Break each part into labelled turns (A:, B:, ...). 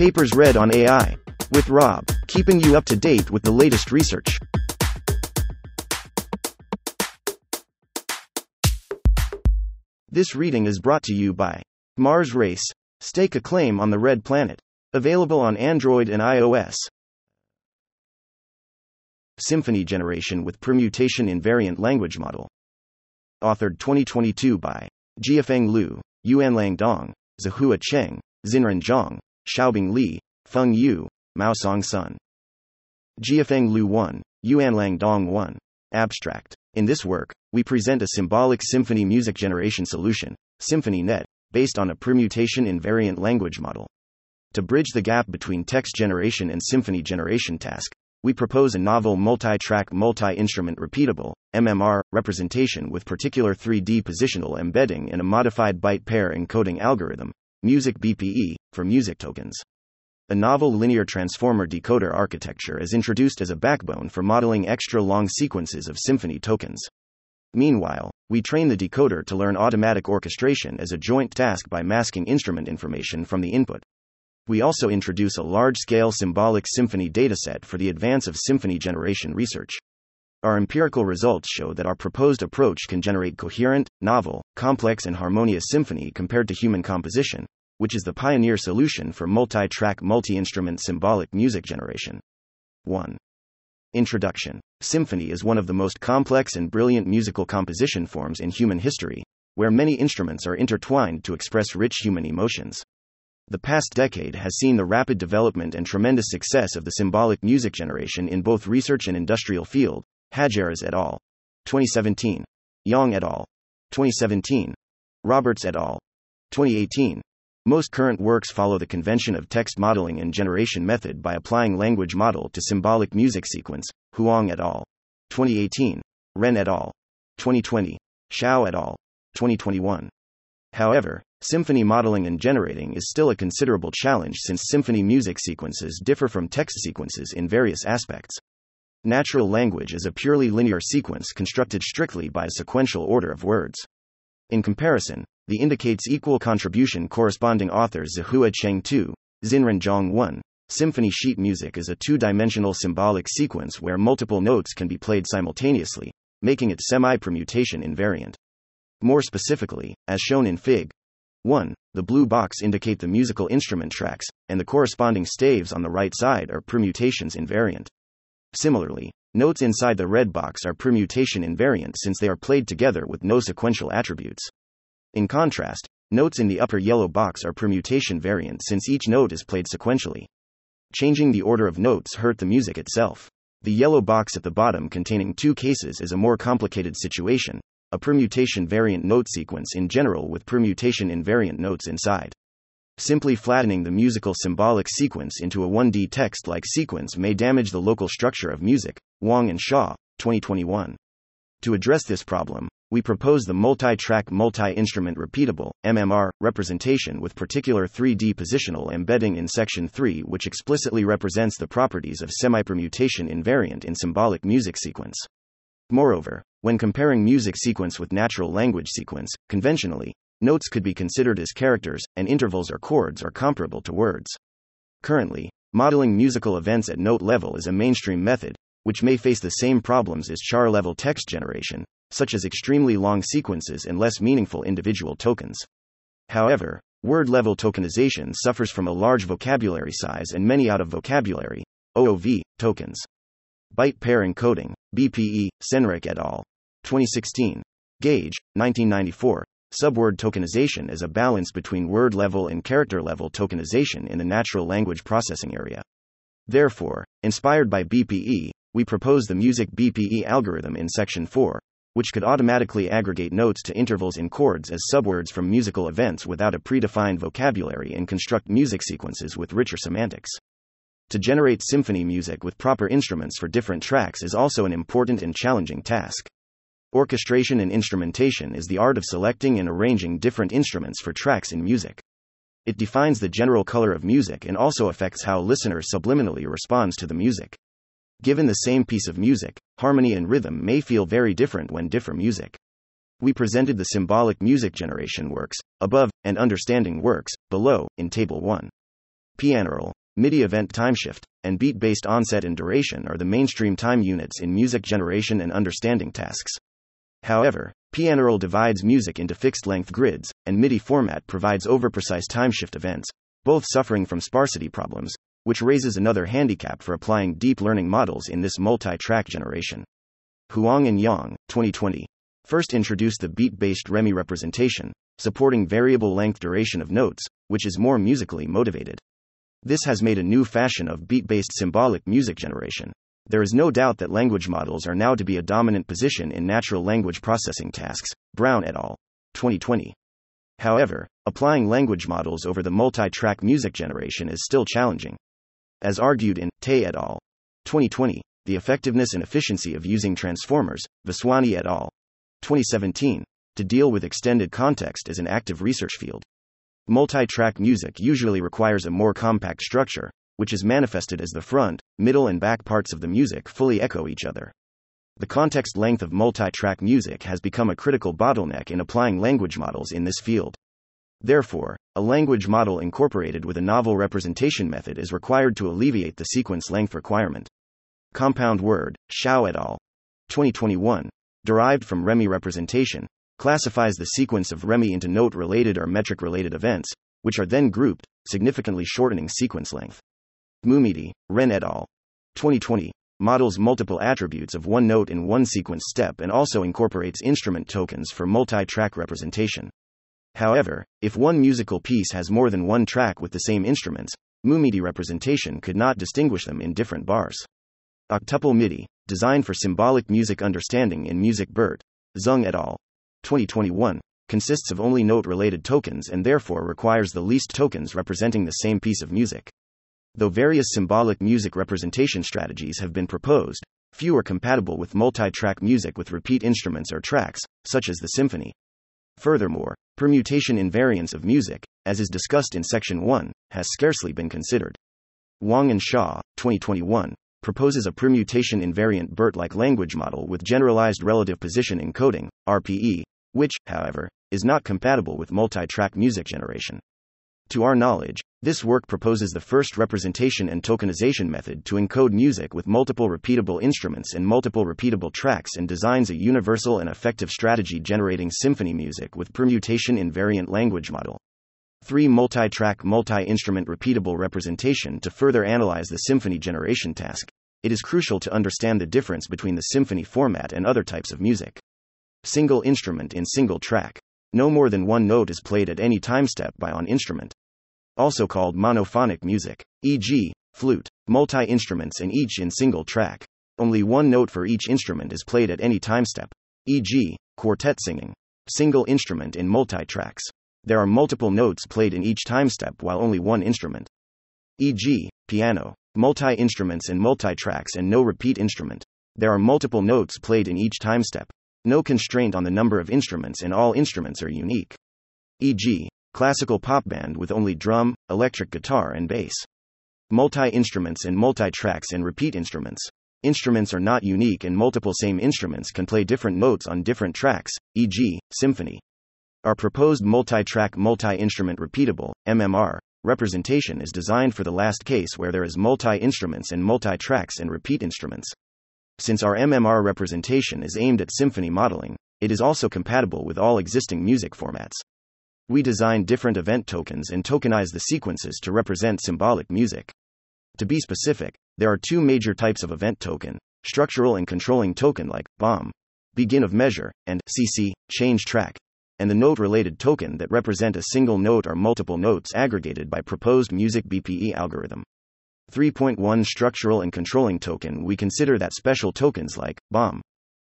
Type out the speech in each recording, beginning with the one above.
A: Papers read on AI. With Rob, keeping you up to date with the latest research. This reading is brought to you by Mars Race. Stake a claim on the red planet. Available on Android and iOS. Symphony generation with permutation invariant language model. Authored 2022 by Jiafeng Liu, Yuanliang Dong, Zihao Cheng, Xinren Zhang, Xiaobing Li, Feng Yu, Maosong Sun. Jiafeng Liu 1, Yuanliang Dong 1. Abstract. In this work, we present a symbolic symphony music generation solution, SymphonyNet, based on a permutation invariant language model. To bridge the gap between text generation and symphony generation task, we propose a novel multi track, multi instrument repeatable MMR representation with particular 3D positional embedding in a modified byte pair encoding algorithm, Music BPE, for music tokens. A novel linear transformer decoder architecture is introduced as a backbone for modeling extra long sequences of symphony tokens. Meanwhile, we train the decoder to learn automatic orchestration as a joint task by masking instrument information from the input. We also introduce a large scale symbolic symphony dataset for the advance of symphony generation research. Our empirical results show that our proposed approach can generate coherent, novel, complex, and harmonious symphony compared to human composition, which is the pioneer solution for multi track, multi instrument symbolic music generation. 1. Introduction Symphony is one of the most complex and brilliant musical composition forms in human history, where many instruments are intertwined to express rich human emotions. The past decade has seen the rapid development and tremendous success of the symbolic music generation in both research and industrial field. Hadjeres et al. 2017. Yang et al. 2017. Roberts et al. 2018. Most current works follow the convention of text modeling and generation method by applying language model to symbolic music sequence. Huang et al. 2018. Ren et al. 2020. Hsiao et al. 2021. However, symphony modeling and generating is still a considerable challenge since symphony music sequences differ from text sequences in various aspects. Natural language is a purely linear sequence constructed strictly by a sequential order of words. In comparison, the indicates equal contribution corresponding authors Zihao Cheng 2, Xinren Zhang 1. Symphony sheet music is a two dimensional symbolic sequence where multiple notes can be played simultaneously, making it semi permutation invariant. More specifically, as shown in Fig. 1, the blue box indicate the musical instrument tracks, and the corresponding staves on the right side are permutations invariant. Similarly, notes inside the red box are permutation invariant since they are played together with no sequential attributes. In contrast, notes in the upper yellow box are permutation variant since each note is played sequentially. Changing the order of notes hurt the music itself. The yellow box at the bottom containing two cases is a more complicated situation, a permutation variant note sequence in general with permutation invariant notes inside. Simply flattening the musical symbolic sequence into a 1D text like sequence may damage the local structure of music. Wang and Xia, 2021. To address this problem, we propose the multi track, multi instrument repeatable MMR representation with particular 3D positional embedding in Section 3, which explicitly represents the properties of semi permutation invariant in symbolic music sequence. Moreover, when comparing music sequence with natural language sequence, conventionally, notes could be considered as characters, and intervals or chords are comparable to words. Currently, modeling musical events at note level is a mainstream method, which may face the same problems as char level text generation, such as extremely long sequences and less meaningful individual tokens. However, word level tokenization suffers from a large vocabulary size and many out of vocabulary OOV tokens. Byte pair encoding, BPE, Sennrich et al. 2016. Gage, 1994. Subword tokenization is a balance between word level and character level tokenization in the natural language processing area. Therefore, inspired by BPE, we propose the music BPE algorithm in section 4, which could automatically aggregate notes to intervals in chords as subwords from musical events without a predefined vocabulary and construct music sequences with richer semantics. To generate symphony music with proper instruments for different tracks is also an important and challenging task. Orchestration and instrumentation is the art of selecting and arranging different instruments for tracks in music. It defines the general color of music and also affects how listener subliminally responds to the music. Given the same piece of music, harmony and rhythm may feel very different when differ music. We presented the symbolic music generation works, above, and understanding works, below, in Table 1. P-Interval, MIDI event timeshift, and beat based onset and duration are the mainstream time units in music generation and understanding tasks. However, P-Interval divides music into fixed length grids, and MIDI format provides overprecise timeshift events, both suffering from sparsity problems, which raises another handicap for applying deep learning models in this multi track generation. Huang and Yang, 2020, first introduced the beat based REMI representation, supporting variable length duration of notes, which is more musically motivated. This has made a new fashion of beat based symbolic music generation. There is no doubt that language models are now to be a dominant position in natural language processing tasks. Brown et al. 2020. However, applying language models over the multi track music generation is still challenging. As argued in Tay et al. 2020, the effectiveness and efficiency of using transformers, Vaswani et al. 2017, to deal with extended context is an active research field. Multi track music usually requires a more compact structure, which is manifested as the front, middle, and back parts of the music fully echo each other. The context length of multi track music has become a critical bottleneck in applying language models in this field. Therefore, a language model incorporated with a novel representation method is required to alleviate the sequence length requirement. Compound word, Hsiao et al. 2021, derived from REMI representation, classifies the sequence of REMI into note related or metric related events, which are then grouped, significantly shortening sequence length. MuMIDI, Ren et al. 2020 models multiple attributes of one note in one sequence step and also incorporates instrument tokens for multi track representation. However, if one musical piece has more than one track with the same instruments, MuMIDI representation could not distinguish them in different bars. Octuple MIDI, designed for symbolic music understanding in Music BERT, Zeng et al. 2021, consists of only note related tokens and therefore requires the least tokens representing the same piece of music. Though various symbolic music representation strategies have been proposed, few are compatible with multi track music with repeat instruments or tracks, such as the symphony. Furthermore, permutation invariance of music, as is discussed in Section 1, has scarcely been considered. Wang and Xia, 2021, proposes a permutation invariant BERT like language model with generalized relative position encoding, RPE, which, however, is not compatible with multi track music generation. To our knowledge, this work proposes the first representation and tokenization method to encode music with multiple repeatable instruments and multiple repeatable tracks and designs a universal and effective strategy generating symphony music with permutation invariant language model. 3. Multi track, multi instrument repeatable representation to further analyze the symphony generation task. It is crucial to understand the difference between the symphony format and other types of music. Single instrument in single track. No more than one note is played at any time step by on instrument. Also called monophonic music, e.g., flute, multi instruments and each in single track. Only one note for each instrument is played at any time step, e.g., quartet singing. Single instrument in multi tracks. There are multiple notes played in each time step while only one instrument. E.g., piano, multi instruments and multi tracks and no repeat instrument. There are multiple notes played in each time step. No constraint on the number of instruments, and all instruments are unique. E.g., classical pop band with only drum, electric guitar, and bass. Multi instruments and multi tracks and repeat instruments. Instruments are not unique, and multiple same instruments can play different notes on different tracks, e.g., symphony. Our proposed multi track, multi instrument repeatable MMR representation is designed for the last case where there is multi instruments and multi tracks and repeat instruments. Since our MMR representation is aimed at symphony modeling, it is also compatible with all existing music formats. We design different event tokens and tokenize the sequences to represent symbolic music. To be specific, there are two major types of event token structural and controlling token like BOM, begin of measure, and CC, change track, and the note related token that represent a single note or multiple notes aggregated by proposed music BPE algorithm. 3.1 Structural and controlling token We consider that special tokens like BOM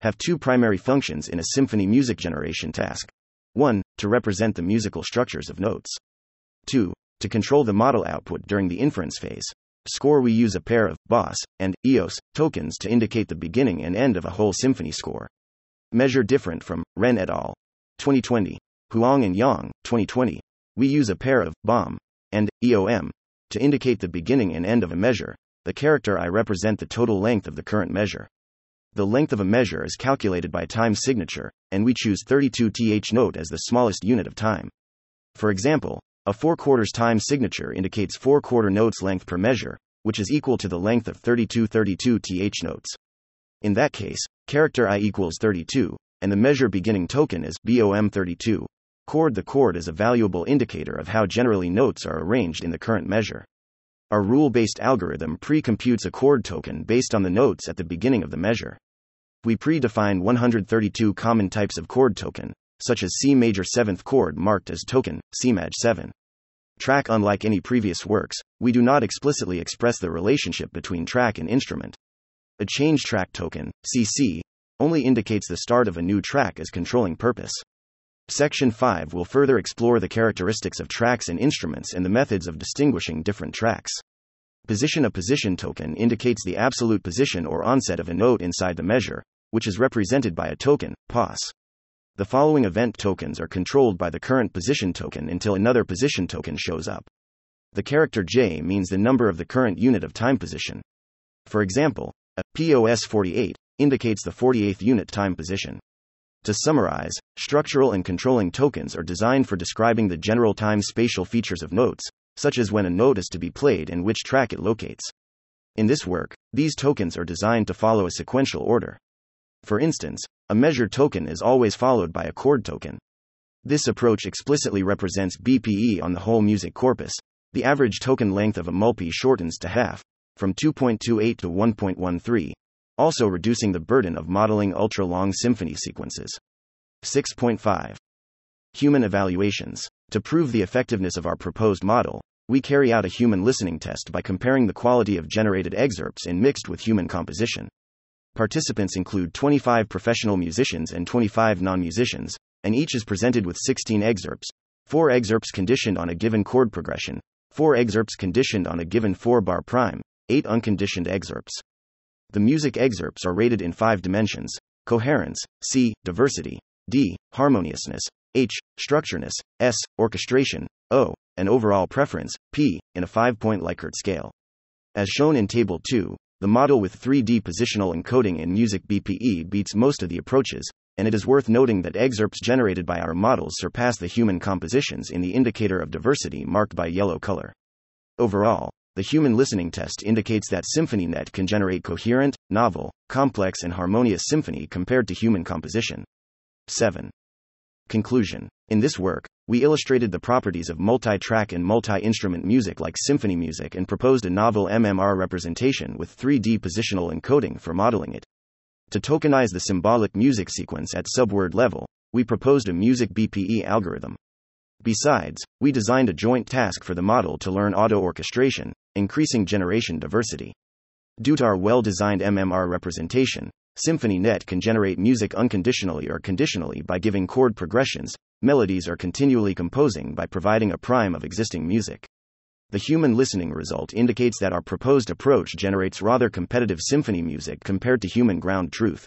A: have two primary functions in a symphony music generation task 1. To represent the musical structures of notes. 2. To control the model output during the inference phase. Score We use a pair of BOS and EOS tokens to indicate the beginning and end of a whole symphony score. Measure different from Ren et al. 2020, Huang and Yang 2020. We use a pair of BOM and EOM to indicate the beginning and end of a measure, the character I represent the total length of the current measure. The length of a measure is calculated by time signature, and we choose 32 th note as the smallest unit of time. For example, A 4 quarters time signature indicates 4 quarter notes length per measure, which is equal to the length of 3232 th notes. In that case, character i equals 32, and the measure beginning token is BOM32. Chord The chord is a valuable indicator of how generally notes are arranged in the current measure. Our rule based algorithm pre computes a chord token based on the notes at the beginning of the measure. We pre-define 132 common types of chord token, such as C major 7th chord marked as token, C maj 7. Track Unlike any previous works, we do not explicitly express the relationship between track and instrument. A change track token, CC, only indicates the start of a new track as controlling purpose. Section 5 will further explore the characteristics of tracks and instruments and the methods of distinguishing different tracks. Position A position token indicates the absolute position or onset of a note inside the measure, which is represented by a token, POS. The following event tokens are controlled by the current position token until another position token shows up. The character J means the number of the current unit of time position. For example, a POS 48 indicates the 48th unit time position. To summarize, structural and controlling tokens are designed for describing the general time spatial features of notes, such as when a note is to be played and which track it locates. In this work, these tokens are designed to follow a sequential order. For instance, a measure token is always followed by a chord token. This approach explicitly represents BPE on the whole music corpus. The average token length of a multi shortens to half, from 2.28 to 1.13, also reducing the burden of modeling ultra long symphony sequences. 6.5. Human evaluations. To prove the effectiveness of our proposed model, we carry out a human listening test by comparing the quality of generated excerpts in mixed with human composition. Participants include 25 professional musicians and 25 non musicians, and each is presented with 16 excerpts, 4 excerpts conditioned on a given chord progression, 4 excerpts conditioned on a given 4 bar prime, 8 unconditioned excerpts. The music excerpts are rated in 5 dimensions coherence, C, diversity, D, harmoniousness, H, structureness, S, orchestration, O, and overall preference, P, in a 5 point Likert scale. As shown in Table 2, the model with 3D positional encoding in music BPE beats most of the approaches, and it is worth noting that excerpts generated by our models surpass the human compositions in the indicator of diversity marked by yellow color. Overall, the human listening test indicates that SymphonyNet can generate coherent, novel, complex, and harmonious symphony compared to human composition. 7. Conclusion In this work, we illustrated the properties of multi track and multi instrument music like symphony music and proposed a novel MMR representation with 3D positional encoding for modeling it. To tokenize the symbolic music sequence at subword level, we proposed a music BPE algorithm. Besides, we designed a joint task for the model to learn auto orchestration, increasing generation diversity. Due to our well designed MMR representation, SymphonyNet can generate music unconditionally or conditionally by giving chord progressions, melodies, or continually composing by providing a prime of existing music. The human listening result indicates that our proposed approach generates rather competitive symphony music compared to human ground truth.